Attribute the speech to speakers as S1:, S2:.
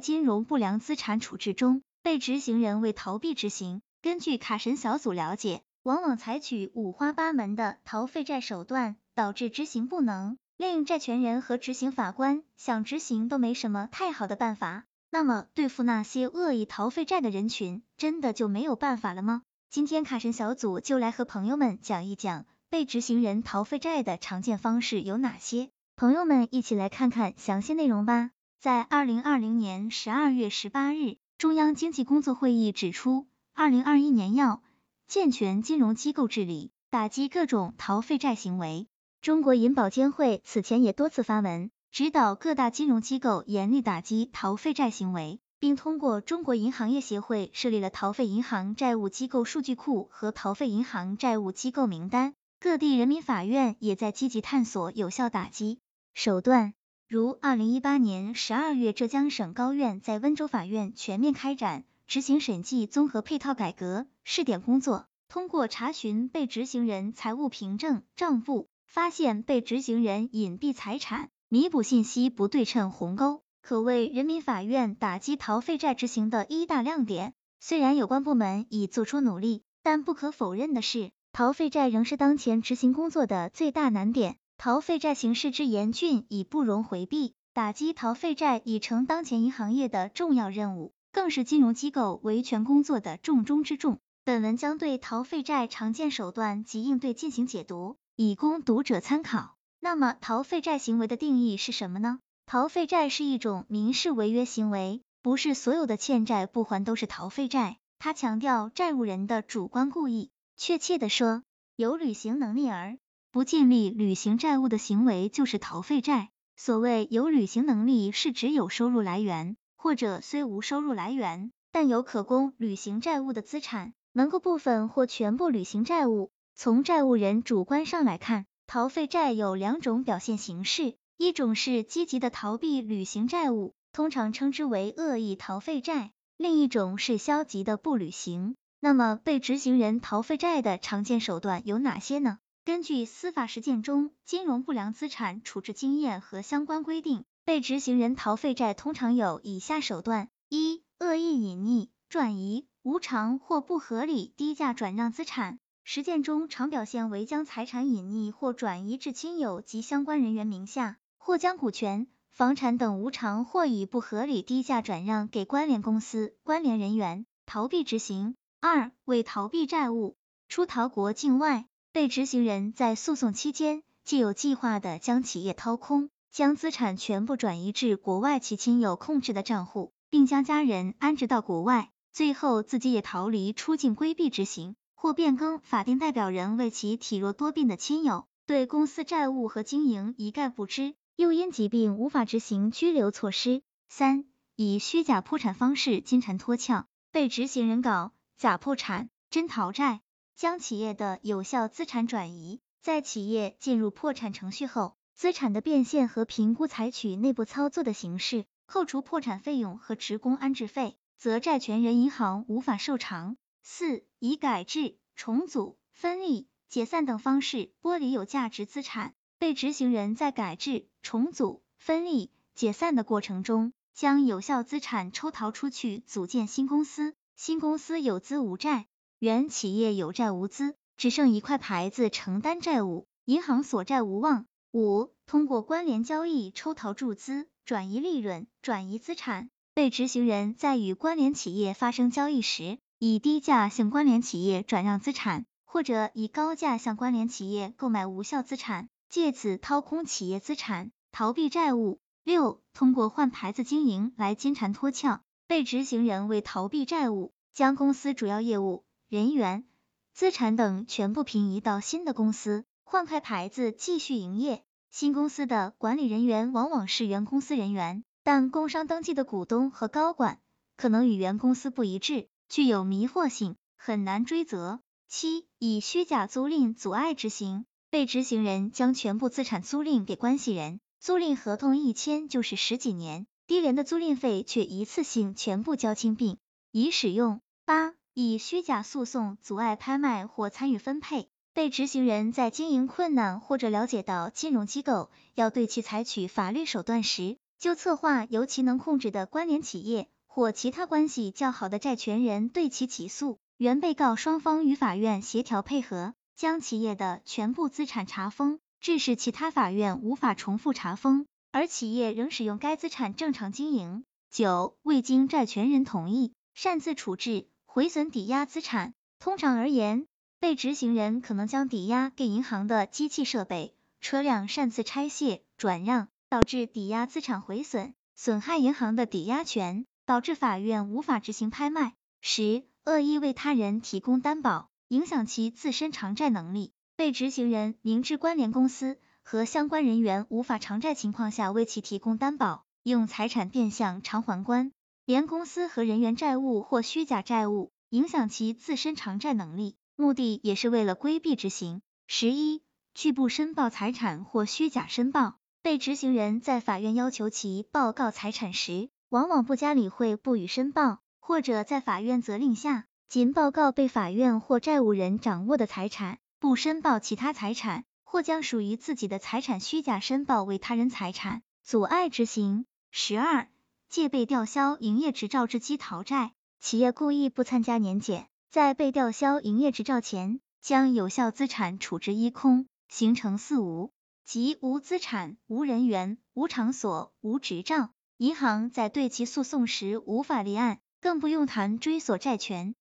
S1: 金融不良资产处置中，被执行人为逃避执行。根据卡神小组了解，往往采取五花八门的逃废债手段，导致执行不能，令债权人和执行法官想执行都没什么太好的办法。那么，对付那些恶意逃废债的人群，真的就没有办法了吗？今天卡神小组就来和朋友们讲一讲被执行人逃废债的常见方式有哪些。朋友们一起来看看详细内容吧。在二零二零年十二月十八日，中央经济工作会议指出，二零二一年要健全金融机构治理，打击各种逃废债行为。中国银保监会此前也多次发文，指导各大金融机构严厉打击逃废债行为。并通过中国银行业协会设立了逃废银行债务机构数据库和逃废银行债务机构名单，各地人民法院也在积极探索有效打击手段。如二零一八年十二月，浙江省高院在温州法院全面开展执行审计综合配套改革试点工作，通过查询被执行人财务凭证账簿，发现被执行人隐蔽财产，弥补信息不对称鸿沟。可谓人民法院打击逃废债执行的一大亮点。虽然有关部门已做出努力，但不可否认的是，逃废债仍是当前执行工作的最大难点。逃废债形势之严峻已不容回避，打击逃废债已成当前银行业的重要任务，更是金融机构维权工作的重中之重。本文将对逃废债常见手段及应对进行解读，以供读者参考。那么，逃废债行为的定义是什么呢？逃废债是一种民事违约行为，不是所有的欠债不还都是逃废债。他强调债务人的主观故意，确切的说，有履行能力而不尽力履行债务的行为就是逃废债。所谓有履行能力，是指有收入来源，或者虽无收入来源，但有可供履行债务的资产，能够部分或全部履行债务。从债务人主观上来看，逃废债有两种表现形式。一种是积极的逃避履行债务，通常称之为恶意逃废债；另一种是消极的不履行。那么，被执行人逃废债的常见手段有哪些呢？根据司法实践中金融不良资产处置经验和相关规定，被执行人逃废债通常有以下手段：一、恶意隐匿、转移、无偿或不合理低价转让资产。实践中常表现为将财产隐匿或转移至亲友及相关人员名下。或将股权、房产等无偿或以不合理低价转让给关联公司、关联人员，逃避执行。二、为逃避债务，出逃国境外。被执行人在诉讼期间，既有计划的将企业掏空，将资产全部转移至国外其亲友控制的账户，并将家人安置到国外，最后自己也逃离出境规避执行，或变更法定代表人为其体弱多病的亲友，对公司债务和经营一概不知。又因疾病无法执行拘留措施。三、以虚假破产方式金蝉脱壳，被执行人搞假破产、真逃债，将企业的有效资产转移。在企业进入破产程序后，资产的变现和评估采取内部操作的形式，扣除破产费用和职工安置费，则债权人银行无法受偿。四、以改制、重组、分立、解散等方式剥离有价值资产。被执行人在改制、重组、分立、解散的过程中，将有效资产抽逃出去，组建新公司。新公司有资无债，原企业有债无资，只剩一块牌子承担债务，银行所债无望。五、通过关联交易抽逃注资，转移利润，转移资产。被执行人在与关联企业发生交易时，以低价向关联企业转让资产，或者以高价向关联企业购买无效资产。借此掏空企业资产，逃避债务。六、通过换牌子经营来金蝉脱壳。被执行人为逃避债务，将公司主要业务、人员、资产等全部平移到新的公司，换开牌子继续营业。新公司的管理人员往往是原公司人员，但工商登记的股东和高管可能与原公司不一致，具有迷惑性，很难追责。七、以虚假租赁阻碍执行。被执行人将全部资产租赁给关系人，租赁合同一签就是十几年，低廉的租赁费却一次性全部交清并已使用。八、以虚假诉讼阻碍拍卖或参与分配。被执行人在经营困难或者了解到金融机构要对其采取法律手段时，就策划由其能控制的关联企业或其他关系较好的债权人对其起诉，原被告双方与法院协调配合，将企业的全部资产查封，致使其他法院无法重复查封，而企业仍使用该资产正常经营。九、未经债权人同意擅自处置、毁损抵押资产。通常而言，被执行人可能将抵押给银行的机器设备、车辆擅自拆卸、转让，导致抵押资产毁损，损害银行的抵押权，导致法院无法执行拍卖。十、恶意为他人提供担保，影响其自身偿债能力。被执行人明知关联公司和相关人员无法偿债情况下为其提供担保。用财产变相偿还关联公司和人员债务或虚假债务，影响其自身偿债能力，目的也是为了规避执行。十一、拒不申报财产或虚假申报，被执行人在法院要求其报告财产时，往往不加理会，不予申报，或者在法院责令下，仅报告被法院或债务人掌握的财产，不申报其他财产，或将属于自己的财产虚假申报为他人财产，阻碍执行。十二、借被吊销营业执照之机逃债，企业故意不参加年检，在被吊销营业执照前，将有效资产处置一空，形成四无，即无资产、无人员、无场所、无执照。银行在对其诉讼时无法立案，更不用谈追索债权。